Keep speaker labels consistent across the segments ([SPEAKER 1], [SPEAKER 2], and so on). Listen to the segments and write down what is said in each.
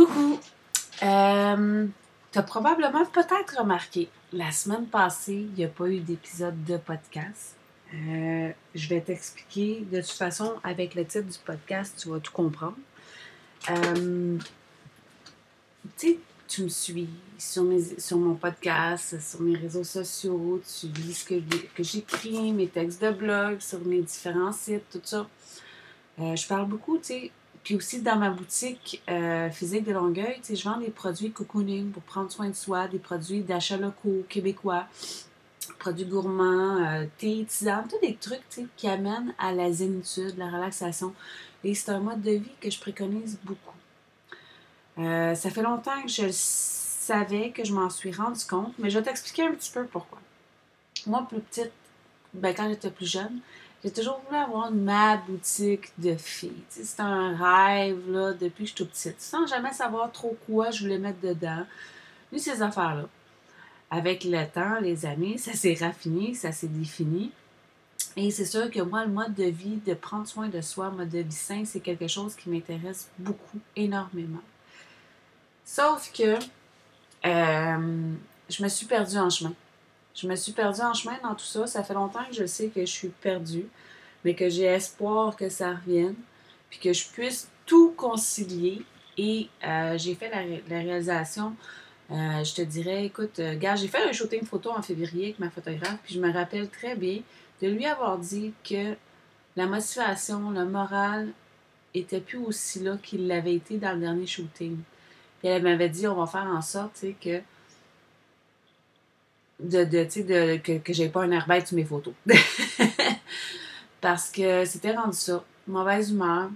[SPEAKER 1] Coucou! Euh, T'as probablement peut-être remarqué, la semaine passée, il n'y a pas eu d'épisode de podcast. Euh, je vais t'expliquer. De toute façon, avec le titre du podcast, tu vas tout comprendre. Euh, tu me suis sur, mes, sur mon podcast, sur mes réseaux sociaux, tu lis ce que, que j'écris, mes textes de blog, sur mes différents sites, tout ça. Je parle beaucoup, tu sais. Puis aussi dans ma boutique euh, physique de Longueuil, je vends des produits cocooning pour prendre soin de soi, des produits d'achat locaux québécois, produits gourmands, euh, thé, tisane, tous des trucs qui amènent à la zénitude, la relaxation. Et c'est un mode de vie que je préconise beaucoup. Euh, ça fait longtemps que je le savais, que je m'en suis rendu compte, mais je vais t'expliquer un petit peu pourquoi. Moi, plus petite, ben, quand j'étais plus jeune, j'ai toujours voulu avoir ma boutique de filles. C'est un rêve là, depuis que je suis toute petite, sans jamais savoir trop quoi je voulais mettre dedans. Ni ces affaires-là. Avec le temps, les années, ça s'est raffiné, ça s'est défini. Et c'est sûr que moi, le mode de vie, de prendre soin de soi, mode de vie sain, c'est quelque chose qui m'intéresse beaucoup, énormément. Sauf que euh, je me suis perdue en chemin. Je me suis perdue en chemin dans tout ça. Ça fait longtemps que je sais que je suis perdue, mais que j'ai espoir que ça revienne, puis que je puisse tout concilier. Et euh, j'ai fait la, réalisation, euh, je te dirais, écoute, euh, gars, j'ai fait un shooting photo en février avec ma photographe, puis je me rappelle très bien de lui avoir dit que la motivation, le moral était plus aussi là qu'il l'avait été dans le dernier shooting. Puis elle m'avait dit, on va faire en sorte, que de, de, de que, que j'ai pas un air bête sur mes photos. Parce que c'était rendu ça. Mauvaise humeur,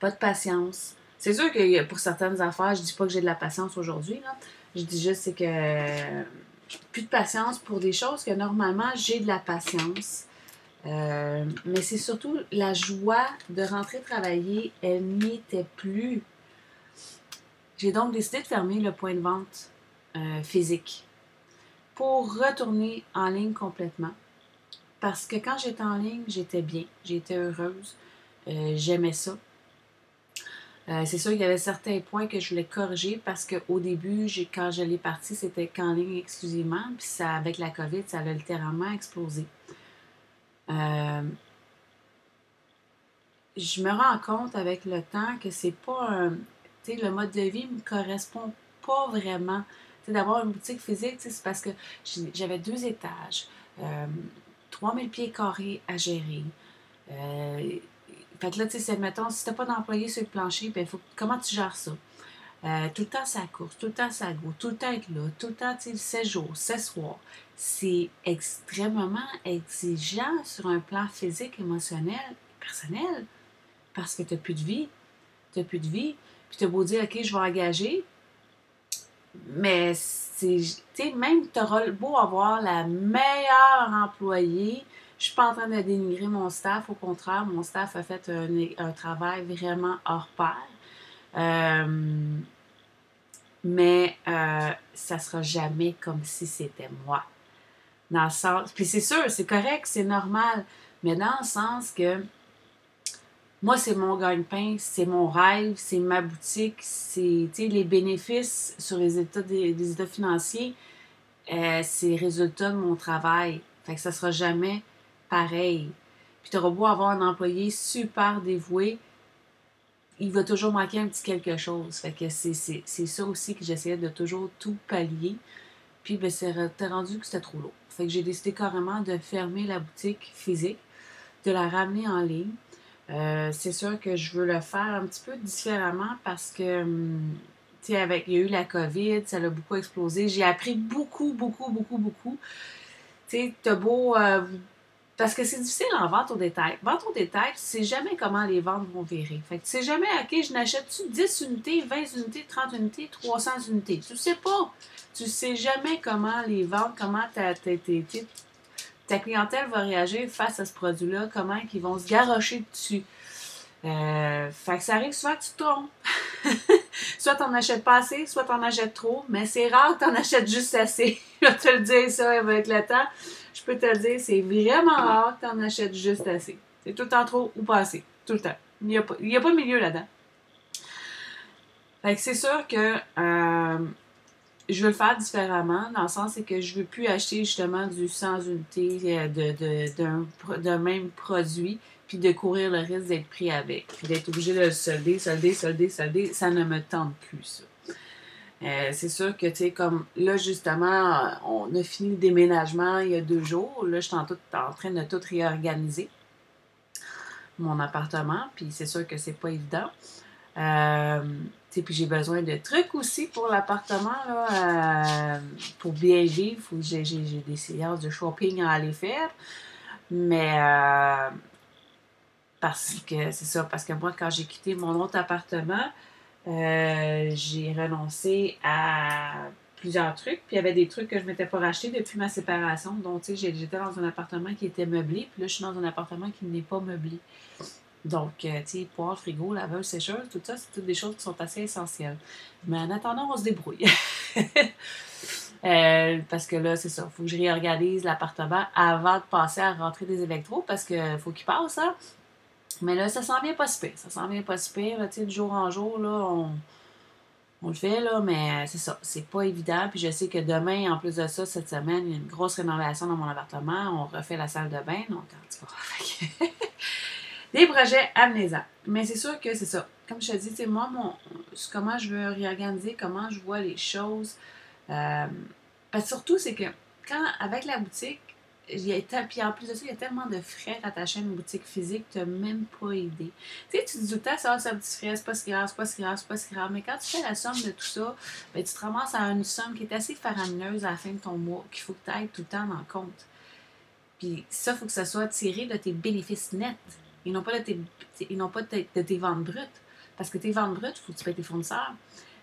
[SPEAKER 1] pas de patience. C'est sûr que pour certaines affaires, je dis pas que j'ai de la patience aujourd'hui. Je dis juste c'est que euh, plus de patience pour des choses que normalement j'ai de la patience. Euh, mais c'est surtout la joie de rentrer travailler, elle n'y était plus. J'ai donc décidé de fermer le point de vente euh, physique pour retourner en ligne complètement. Parce que quand j'étais en ligne, j'étais bien, j'étais heureuse, euh, j'aimais ça. Euh, c'est sûr qu'il y avait certains points que je voulais corriger parce qu'au début, quand je l'ai parti, c'était qu'en ligne exclusivement. Puis ça, avec la COVID, ça a littéralement explosé. Euh, je me rends compte avec le temps que c'est pas un. Tu sais, le mode de vie me correspond pas vraiment d'avoir une boutique physique, c'est parce que j'avais deux étages, euh, 3000 pieds carrés à gérer. Euh, fait que là, tu sais, mettons, si t'as pas d'employé sur le plancher, ben, faut, comment tu gères ça? Euh, tout le temps sa course, tout le temps sa go, tout le temps être là, tout le temps, tu sais, 16 jours, 16 soirs. C'est extrêmement exigeant sur un plan physique, émotionnel, personnel, parce que tu n'as plus de vie. Tu n'as plus de vie. Puis tu as beau dire, OK, je vais engager, mais c'est, même tu auras beau avoir la meilleure employée, je suis pas en train de dénigrer mon staff, au contraire, mon staff a fait un, un travail vraiment hors pair. Euh, mais euh, ça sera jamais comme si c'était moi. Dans le sens, puis c'est sûr, c'est correct, c'est normal, mais dans le sens que moi, c'est mon gagne-pain, c'est mon rêve, c'est ma boutique, c'est les bénéfices sur les états, financiers, euh, c'est résultat de mon travail. Fait que ça sera jamais pareil. Puis tu auras beau avoir un employé super dévoué, il va toujours manquer un petit quelque chose. Fait que c'est ça aussi que j'essayais de toujours tout pallier. Puis ben, c'est rendu que c'était trop lourd. Fait que j'ai décidé carrément de fermer la boutique physique, de la ramener en ligne. Euh, c'est sûr que je veux le faire un petit peu différemment parce que, hum, tu sais, avec, il y a eu la COVID, ça a beaucoup explosé. J'ai appris beaucoup, beaucoup, beaucoup, beaucoup. Tu sais, t'as beau. Euh, parce que c'est difficile en vente au détail. Vente au détail, tu sais jamais comment les ventes vont virer. Fait que tu sais jamais, OK, je n'achète-tu 10 unités, 20 unités, 30 unités, 300 unités? Tu sais pas. Tu sais jamais comment les ventes, comment ta, ta clientèle va réagir face à ce produit-là, comment ils vont se garrocher dessus? Euh, fait que ça arrive souvent que tu te trompes. soit tu n'en achètes pas assez, soit tu en achètes trop, mais c'est rare que tu en achètes juste assez. je vais te le dire ça avec le temps. Je peux te le dire, c'est vraiment rare que tu en achètes juste assez. C'est tout le temps trop ou pas assez. Tout le temps. Il n'y a, pas, a pas de milieu là-dedans. Fait que c'est sûr que euh, je veux le faire différemment, dans le sens c'est que je veux plus acheter justement du sans unité euh, de, d'un, même produit, puis de courir le risque d'être pris avec, puis d'être obligé de le solder, solder, solder, solder, ça ne me tente plus, ça. Euh, c'est sûr que, tu sais, comme là, justement, on a fini le déménagement il y a deux jours. Là, je suis en, en train de tout réorganiser, mon appartement, puis c'est sûr que c'est pas évident. Euh, puis j'ai besoin de trucs aussi pour l'appartement, là, euh, pour bien vivre. J'ai, des séances de shopping à aller faire. Mais euh, parce que c'est ça, parce que moi, quand j'ai quitté mon autre appartement, euh, j'ai renoncé à plusieurs trucs. Puis il y avait des trucs que je ne m'étais pas racheté depuis ma séparation. Donc, tu sais, j'étais dans un appartement qui était meublé, puis là, je suis dans un appartement qui n'est pas meublé. Donc, euh, tu sais, poêle, frigo, laveuse, sécheuse, tout ça, c'est toutes des choses qui sont assez essentielles. Mais en attendant, on se débrouille. Euh, parce que là, c'est ça, il faut que je réorganise l'appartement avant de passer à rentrer des électros parce qu'il faut qu'ils passent, hein. Mais là, ça s'en vient pas si pire. Ça s'en vient pas si pire. Tu sais, de jour en jour, là, on, on le fait, là, mais c'est ça. C'est pas évident. Puis je sais que demain, en plus de ça, cette semaine, il y a une grosse rénovation dans mon appartement. On refait la salle de bain. Donc, en tout des projets amnésiques. Mais c'est sûr que c'est ça. Comme je te dis, moi, mon, comment je veux réorganiser, comment je vois les choses. Euh, parce surtout, c'est que quand, avec la boutique, il y a, puis en plus de ça, il y a tellement de frais attachés à une boutique physique que tu n'as même pas idée. Tu sais, tu te dis tout le temps, ça, c'est un petit frais, c'est pas si grave, c'est pas si grave, c'est pas si grave. Mais quand tu fais la somme de tout ça, ben, tu te ramasses à une somme qui est assez faramineuse à la fin de ton mois, qu'il faut que tu ailles tout le temps le compte. Puis ça, il faut que ça soit tiré de tes bénéfices nets. Ils n'ont pas de tes, ils n'ont pas de tes, ventes brutes. Parce que tes ventes brutes, il faut que tu payes tes fournisseurs.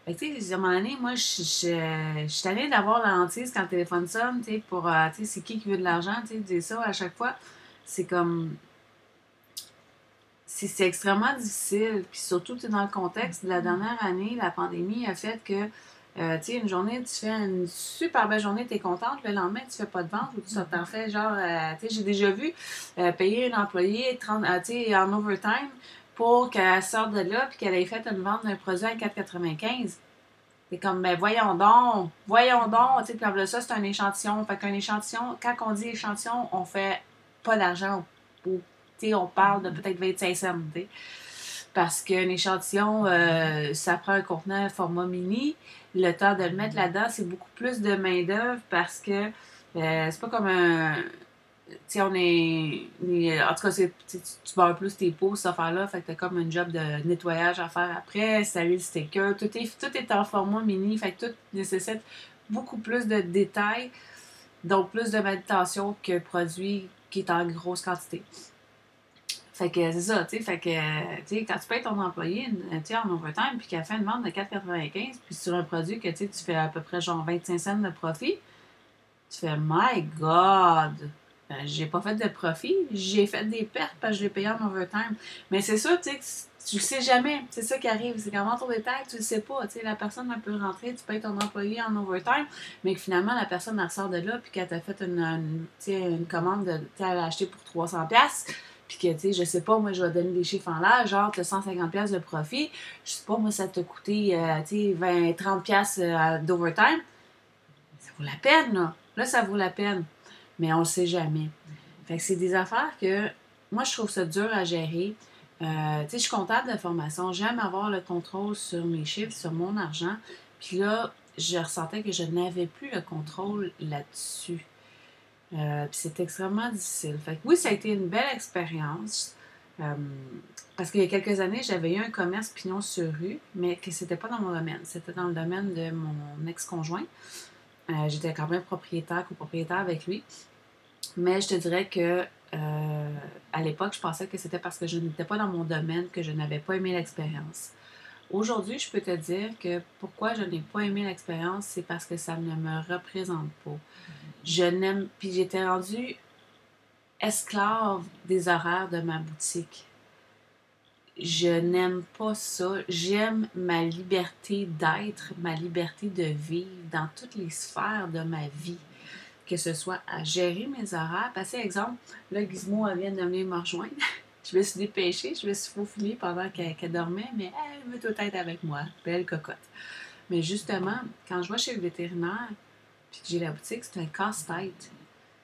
[SPEAKER 1] Fait que, tu sais, à un moment donné, moi, je suis tannée d'avoir la hantise quand le téléphone sonne, tu sais, pour, euh, tu sais, c'est qui qui veut de l'argent, tu sais, dire ça à chaque fois. C'est comme. C'est extrêmement difficile. Puis surtout, tu sais, dans le contexte de la dernière année, la pandémie a fait que euh, tu sais, une journée, tu fais une super belle journée, tu es contente. Le lendemain, tu fais pas de vente ou tu t'en fais genre, euh, tu sais, j'ai déjà vu euh, payer une employée 30, tu sais, en overtime pour qu'elle sorte de là puis qu'elle ait fait une vente d'un produit à 4,95. C'est comme, ben voyons donc, voyons donc, tu sais, puis ça, c'est un échantillon. Fait qu'un échantillon, quand on dit échantillon, on fait pas d'argent. Tu sais, on parle de peut-être 25 cents, tu sais. Parce qu'un échantillon, ça prend un contenant format mini le temps de le mettre là-dedans, c'est beaucoup plus de main-d'œuvre parce que euh, c'est pas comme un. Tu on est, En tout cas, tu, tu plus tes pots, cette affaire-là. Fait que t'as comme un job de nettoyage à faire après, salut le sticker. Tout est, tout est en format mini. Fait que tout nécessite beaucoup plus de détails, donc plus de méditation que produit qui est en grosse quantité. Fait que c'est ça, tu sais. Fait que, tu sais, quand tu payes ton employé tu en overtime, puis qu'elle fait une vente de 4,95, puis sur un produit que tu fais à peu près genre 25 cents de profit, tu fais, my God! Ben, j'ai pas fait de profit, j'ai fait des pertes parce que je l'ai payé en overtime. Mais c'est ça, tu sais, tu le sais jamais. C'est ça qui arrive. C'est qu'en ton détail, tu le sais pas. Tu sais, la personne, elle peut rentrer, tu payes ton employé en overtime, mais que finalement, la personne, elle sort de là, puis qu'elle t'a fait une, une, une commande, de, elle a acheté pour 300$, puis que, tu sais, je sais pas, moi, je vais donner des chiffres en l'air, genre, as 150$ de profit, je sais pas, moi, ça t'a coûté, euh, tu sais, 20, 30$ euh, d'overtime. Ça vaut la peine, là. Là, ça vaut la peine. Mais on le sait jamais. Fait que c'est des affaires que, moi, je trouve ça dur à gérer. Euh, tu sais, je suis comptable de formation. J'aime avoir le contrôle sur mes chiffres, sur mon argent. Puis là, je ressentais que je n'avais plus le contrôle là-dessus. Euh, c'est extrêmement difficile. Fait que oui, ça a été une belle expérience. Euh, parce qu'il y a quelques années, j'avais eu un commerce pignon sur rue, mais que c'était pas dans mon domaine. C'était dans le domaine de mon ex-conjoint. Euh, j'étais quand même propriétaire, copropriétaire avec lui. Mais je te dirais que à l'époque, je pensais que c'était parce que je n'étais pas dans mon domaine que je n'avais pas aimé l'expérience. Aujourd'hui, je peux te dire que pourquoi je n'ai pas aimé l'expérience, c'est parce que ça ne me représente pas. Je n'aime. Puis j'étais rendue esclave des horaires de ma boutique. Je n'aime pas ça. J'aime ma liberté d'être, ma liberté de vivre dans toutes les sphères de ma vie. Que ce soit à gérer mes horaires. Que, exemple, là, Gizmo vient de venir me rejoindre. je me suis dépêchée, je me suis faufilée pendant qu'elle dormait, mais elle veut tout être avec moi. Belle cocotte. Mais justement, quand je vais chez le vétérinaire, puis que j'ai la boutique, c'est un casse-tête.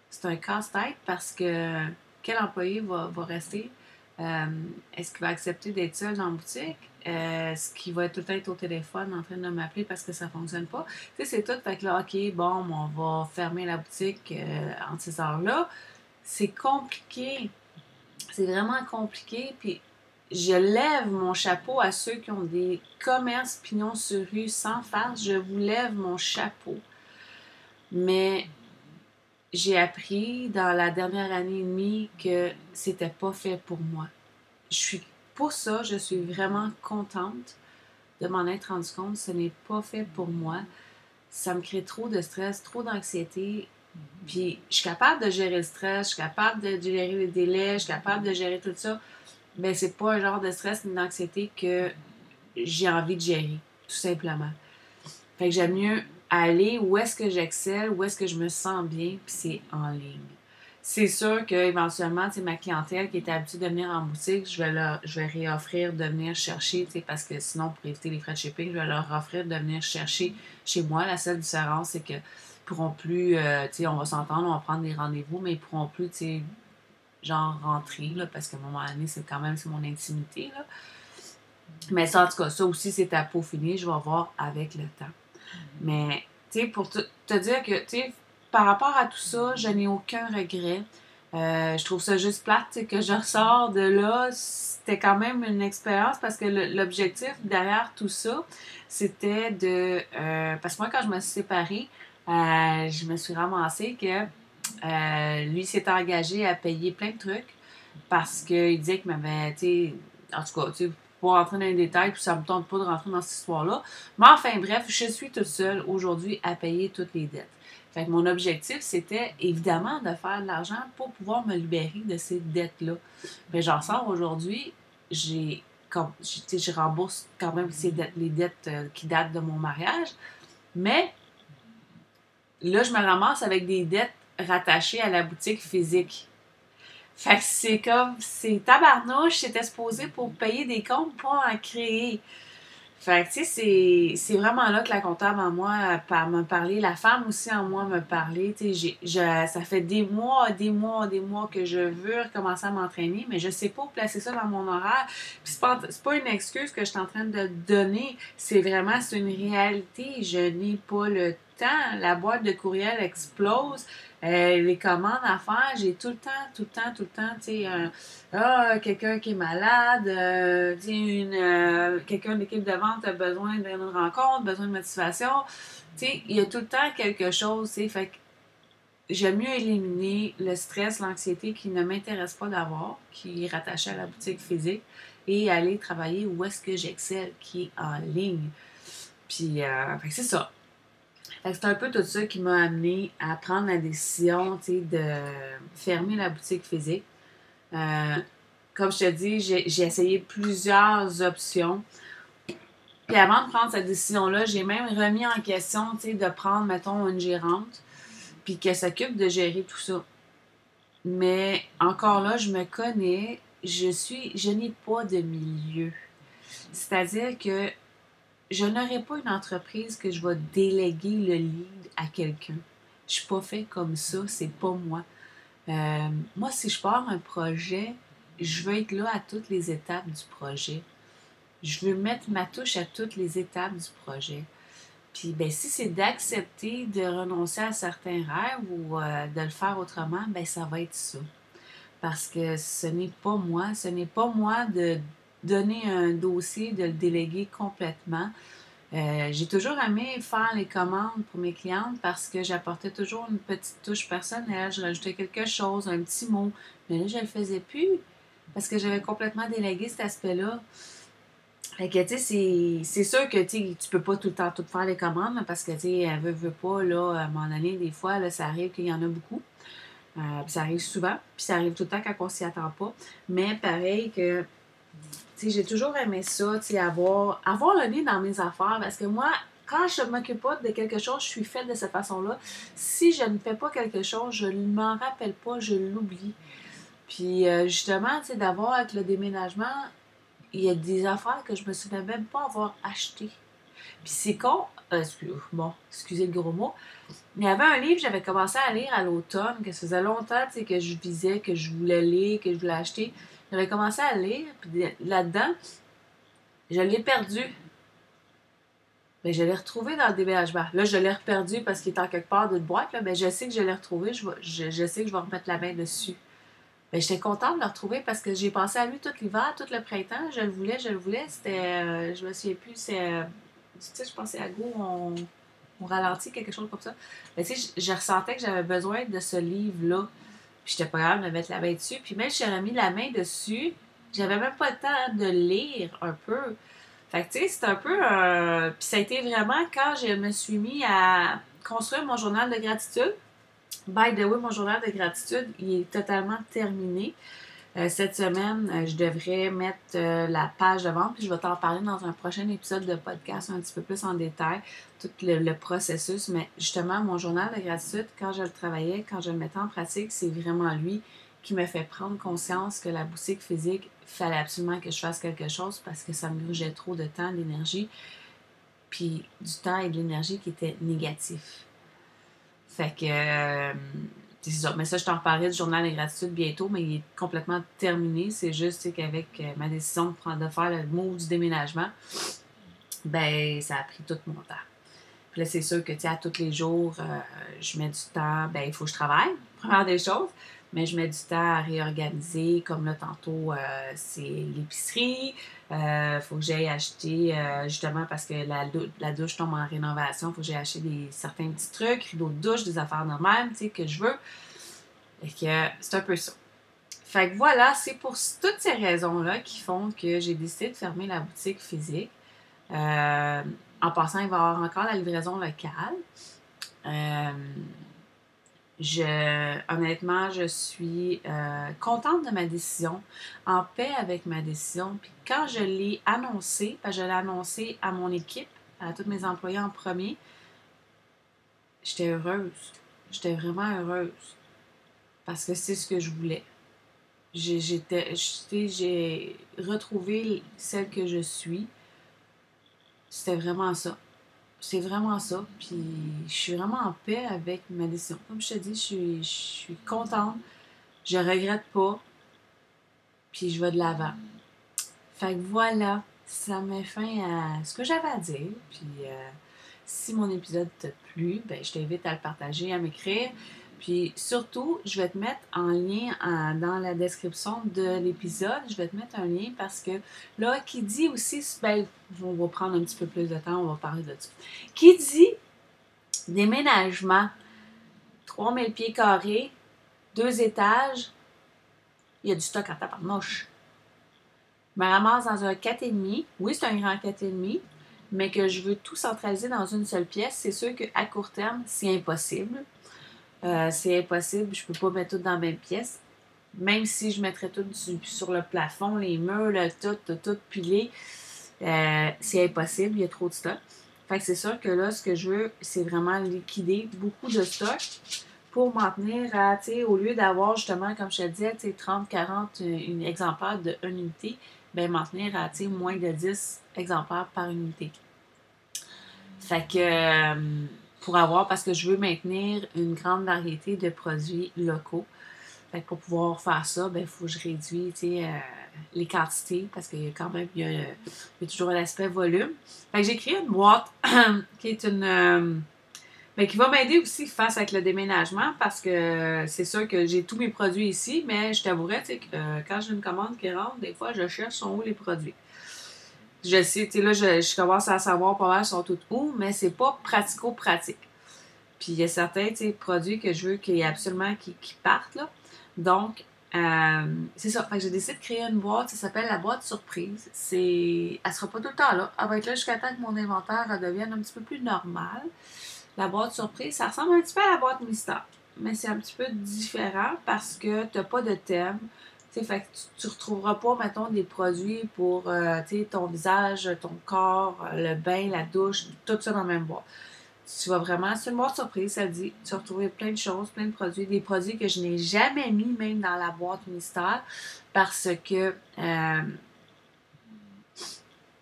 [SPEAKER 1] C'est un casse-tête parce que quel employé va, va rester? Euh, est-ce qu'il va accepter d'être seul dans la boutique? Euh, est-ce qu'il va tout le temps au téléphone en train de m'appeler parce que ça ne fonctionne pas? Tu sais, c'est tout. Fait que là, OK, bon, on va fermer la boutique euh, en ces heures-là. C'est compliqué. C'est vraiment compliqué. Puis je lève mon chapeau à ceux qui ont des commerces pignons sur rue sans face. Je vous lève mon chapeau. Mais j'ai appris dans la dernière année et demie que c'était pas fait pour moi. Je suis pour ça, je suis vraiment contente de m'en être rendu compte. Ce n'est pas fait pour moi. Ça me crée trop de stress, trop d'anxiété. Puis je suis capable de gérer le stress, je suis capable de gérer les délais, je suis capable de gérer tout ça. Mais c'est pas un genre de stress ni d'anxiété que j'ai envie de gérer, tout simplement. Fait que j'aime mieux aller où est-ce que j'excelle, où est-ce que je me sens bien, puis c'est en ligne. C'est sûr qu'éventuellement, ma clientèle qui était habituée de venir en boutique, je vais leur je vais réoffrir de venir chercher, parce que sinon, pour éviter les frais de shipping, je vais leur offrir de venir chercher chez moi. La seule différence, c'est que pourront plus, euh, on va s'entendre, on va prendre des rendez-vous, mais ils pourront plus, tu sais, genre rentrer, là, parce qu'à un moment donné, c'est quand même mon intimité, là. Mais ça, en tout cas, ça aussi, c'est à peaufiner, je vais voir avec le temps. Mais, tu sais, pour te, dire que, tu sais, par rapport à tout ça, je n'ai aucun regret. Euh, je trouve ça juste plate que je ressors de là. C'était quand même une expérience parce que l'objectif derrière tout ça, c'était de. Euh, parce que moi, quand je me suis séparée, euh, je me suis ramassée que lui s'est engagé à payer plein de trucs parce qu'il disait qu'il m'avait. En tout cas, pour rentrer dans les détails, puis ça me tente pas de rentrer dans cette histoire-là. Mais enfin, bref, je suis toute seule aujourd'hui à payer toutes les dettes. Fait mon objectif, c'était évidemment de faire de l'argent pour pouvoir me libérer de ces dettes-là. Mais j'en sors aujourd'hui, j'ai comme je rembourse quand même ces dettes, les dettes euh, qui datent de mon mariage, mais là, je me ramasse avec des dettes rattachées à la boutique physique. Fait que c'est comme, c'est tabarnouche, c'était exposé pour payer des comptes, pas en créer. Fait que, tu sais, c'est vraiment là que la comptable en moi m'a parlé, la femme aussi en moi me sais, ça fait des mois, des mois, des mois que je veux recommencer à m'entraîner, mais je sais pas où placer ça dans mon horaire. Puis c'est pas, pas une excuse que je suis en train de donner, c'est vraiment, une réalité. Je n'ai pas le La boîte de courriel explose. Euh, les commandes à faire, j'ai tout le temps, tout le temps, tout le temps, tu sais, ah, quelqu'un qui est malade, euh, une, euh, quelqu'un de l'équipe de vente a besoin d'une rencontre, besoin de motivation. Tu sais, il y a tout le temps quelque chose, tu sais, fait que j'aime mieux éliminer le stress, l'anxiété qui ne m'intéresse pas d'avoir, qui est rattaché à la boutique physique, et aller travailler où est-ce que j'excelle, qui est en ligne. Puis, c'est ça c'est un peu tout ça qui m'a amené à prendre la décision de fermer la boutique physique. Euh, comme je te dis, j'ai essayé plusieurs options. Puis avant de prendre cette décision-là, j'ai même remis en question de prendre, mettons, une gérante, puis qu'elle s'occupe de gérer tout ça. Mais encore là, je me connais, je suis, je n'ai pas de milieu. C'est-à-dire que je n'aurai pas une entreprise que je vais déléguer le lead à quelqu'un. Je suis pas fait comme ça, c'est pas moi. Euh, moi, si je pars un projet, je veux être là à toutes les étapes du projet. Je veux mettre ma touche à toutes les étapes du projet. Puis, ben, si c'est d'accepter de renoncer à certains rêves ou euh, de le faire autrement, ben, ça va être ça. Parce que ce n'est pas moi, ce n'est pas moi de donner un dossier, de le déléguer complètement. Euh, j'ai toujours aimé faire les commandes pour mes clientes parce que j'apportais toujours une petite touche personnelle, je rajoutais quelque chose, un petit mot. Mais là, je ne le faisais plus parce que j'avais complètement délégué cet aspect-là. Fait que, tu sais, c'est sûr que, tu tu peux pas tout le temps tout faire les commandes parce que, tu veut, veut pas, là, à un moment donné, des fois, là, ça arrive qu'il y en a beaucoup. Euh, ça arrive souvent, puis ça arrive tout le temps quand on s'y attend pas. Mais pareil que j'ai toujours aimé ça, avoir, avoir le nez dans mes affaires parce que moi, quand je ne m'occupe pas de quelque chose, je suis faite de cette façon-là. Si je ne fais pas quelque chose, je ne m'en rappelle pas, je l'oublie. Puis euh, justement, tu sais, d'avoir avec le déménagement, il y a des affaires que je me souviens même pas avoir achetées. Puis c'est con, euh, excusez le gros mot, mais il y avait un livre que j'avais commencé à lire à l'automne, que ça faisait longtemps que je visais, que je voulais lire, que je voulais acheter. J'avais commencé à lire, puis là-dedans, je l'ai perdu. Mais je l'ai retrouvé dans le déménagement. Là, je l'ai reperdu parce qu'il est en quelque part d'une boîte, là, mais je sais que je l'ai retrouvé. Je, sais que je vais remettre la main dessus. Mais j'étais contente de le retrouver parce que j'ai pensé à lui tout l'hiver, tout le printemps. Je le voulais, je le voulais. C'était. Euh, je me souviens plus, c'est. Euh, tu sais, je pensais à Go, on, on, ralentit, quelque chose comme ça. Mais tu sais, je, ressentais que j'avais besoin de ce livre-là. J'étais pas capable de mettre la main dessus. Puis même si j'avais mis la main dessus, j'avais même pas le temps de lire un peu. Fait que, tu sais, c'est un peu. Euh, puis ça a été vraiment quand je me suis mis à construire mon journal de gratitude. By the way, mon journal de gratitude, il est totalement terminé. Euh, cette semaine, euh, je devrais mettre la page de vente, puis je vais t'en parler dans un prochain épisode de podcast un petit peu plus en détail, tout le, processus. Mais justement, mon journal de gratitude, quand je le travaillais, quand je le mettais en pratique, c'est vraiment lui qui me fait prendre conscience que la boutique physique, fallait absolument que je fasse quelque chose parce que ça me grugeait trop de temps, d'énergie, puis du temps et de l'énergie qui étaient négatifs. Fait que, euh, Mais ça, je t'en reparlerai du journal de gratitude bientôt, mais il est complètement terminé. C'est juste qu'avec euh, ma décision de, faire le mot du déménagement, ben, ça a pris tout mon temps. Puis là, c'est sûr que, tu à tous les jours, euh, je mets du temps, ben, il faut que je travaille, première des choses mais je mets du temps à réorganiser. Comme là, tantôt, euh, c'est l'épicerie. Il euh, faut que j'aille acheter, euh, justement, parce que la, la, douche tombe en rénovation, il faut que j'aille acheter des, certains petits trucs, rideaux de douche, des affaires normales, tu sais, que je veux. Et que c'est un peu ça. Fait que voilà, c'est pour toutes ces raisons-là qui font que j'ai décidé de fermer la boutique physique. en passant, il va y avoir encore la livraison locale. Honnêtement, je suis euh, contente de ma décision, en paix avec ma décision. Puis quand je l'ai annoncé, je l'ai annoncé à mon équipe, à tous mes employés en premier, j'étais heureuse. J'étais vraiment heureuse. Parce que c'est ce que je voulais. J'ai retrouvé celle que je suis. C'était vraiment ça c'est vraiment ça. Puis je suis vraiment en paix avec ma décision. Comme je te dis, je suis, je contente. Je regrette pas. Puis je vais de l'avant. Fait que voilà, ça met fin à ce que j'avais à dire. Puis euh, si mon épisode t'a plu, ben, je t'invite à le partager, à m'écrire. Puis surtout, je vais te mettre en lien dans la description de l'épisode, je vais te mettre un lien parce que là, qui dit aussi, ben, on va prendre un petit peu plus de temps, on va parler de ça. Qui dit déménagement, 3000 pieds carrés, deux étages, il y a du stock à taparnouche. Je me ramasse dans un 4,5. Oui, c'est un grand 4,5, mais que je veux tout centraliser dans une seule pièce. C'est sûr qu'à court terme, c'est impossible. Euh, c'est impossible, je peux pas mettre tout dans la même pièce. Même si je mettrais tout sur le plafond, les murs, tout, tout, tout pilé, euh, c'est impossible, il y a trop de stock. Fait que c'est sûr que là, ce que je veux, c'est vraiment liquider beaucoup de stock pour m'en tenir à, tu sais, au lieu d'avoir justement, comme je te disais, 30, 40 une, exemplaires de une unité, ben m'en tenir à, tu sais, moins de 10 exemplaires par unité. Fait que, euh, pour avoir, parce que je veux maintenir une grande variété de produits locaux. Fait pour pouvoir faire ça, il ben, faut que je réduise euh, les quantités parce que quand même, il y a, toujours l'aspect volume. J'ai créé une boîte qui est une. Euh, ben, qui va m'aider aussi face avec le déménagement parce que c'est sûr que j'ai tous mes produits ici, mais je t'avouerais que euh, quand j'ai une commande qui rentre, des fois, je cherche sont où les produits je sais, tu sais, là, je, commence à savoir pas mal sont tout où, mais c'est pas pratico-pratique. Puis il y a certains, produits que je veux qu'il absolument qui, partent, là. Donc, euh, c'est ça. Fait que j'ai décidé de créer une boîte, ça s'appelle la boîte surprise. C'est... Elle sera pas tout le temps là. Elle va être là jusqu'à temps que mon inventaire devienne un petit peu plus normal. La boîte surprise, ça ressemble un petit peu à la boîte mystère. Mais c'est un petit peu différent parce que tu n'as pas de thème. Tu ne retrouveras pas, mettons, des produits pour euh, ton visage, ton corps, le bain, la douche, tout ça dans la même boîte. tu vas vraiment, c'est une bonne surprise, ça dit. Tu vas retrouver plein de choses, plein de produits, des produits que je n'ai jamais mis même dans la boîte mystère parce que euh,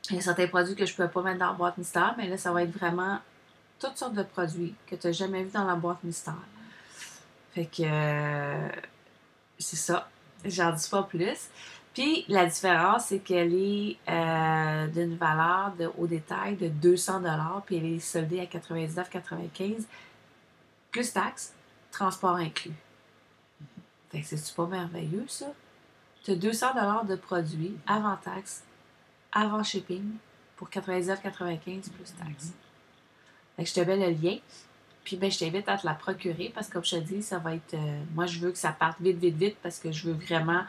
[SPEAKER 1] il y a certains produits que je ne peux pas mettre dans la boîte mystère, mais là, ça va être vraiment toutes sortes de produits que tu n'as jamais vu dans la boîte mystère. Fait que euh, c'est ça. J'en dis pas plus. Puis la différence, c'est qu'elle est, euh, d'une valeur de, au détail de 200 puis elle est soldée à 99,95 plus taxes, transport inclus. Fait que c'est pas merveilleux ça? Tu as 200 de produits avant taxes, avant shipping pour 99,95 plus taxes. Fait que je te mets le lien. Puis ben, je t'invite à te la procurer parce que comme je te dis, ça va être. Euh, moi, je veux que ça parte vite, vite, vite parce que je veux vraiment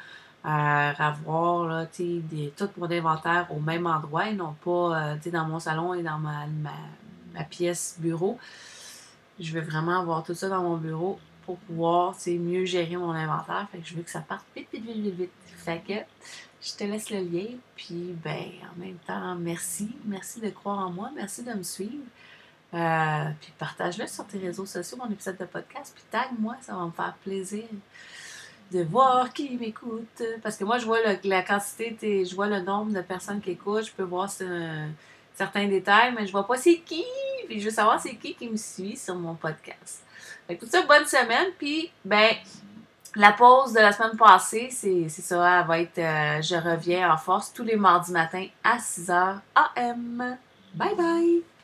[SPEAKER 1] euh, avoir là, des, tout mon inventaire au même endroit et non pas euh, dans mon salon et dans ma, ma, pièce bureau. Je veux vraiment avoir tout ça dans mon bureau pour pouvoir mieux gérer mon inventaire. Fait que je veux que ça parte vite, vite, vite, vite, vite. Fait que je te laisse le lien. Puis, ben, en même temps, merci. Merci de croire en moi. Merci de me suivre. Euh, puis partage-le sur tes réseaux sociaux, mon épisode de podcast. Puis tag-moi, ça va me faire plaisir de voir qui m'écoute. Parce que moi, je vois la quantité, je vois le nombre de personnes qui écoutent, je peux voir certains détails, mais je vois pas c'est qui. Puis je veux savoir c'est qui qui me suit sur mon podcast. Fait tout ça, bonne semaine. Puis, ben, la pause de la semaine passée, c'est ça, elle va être, euh, je reviens en force tous les mardis matins à 6h AM. Bye bye!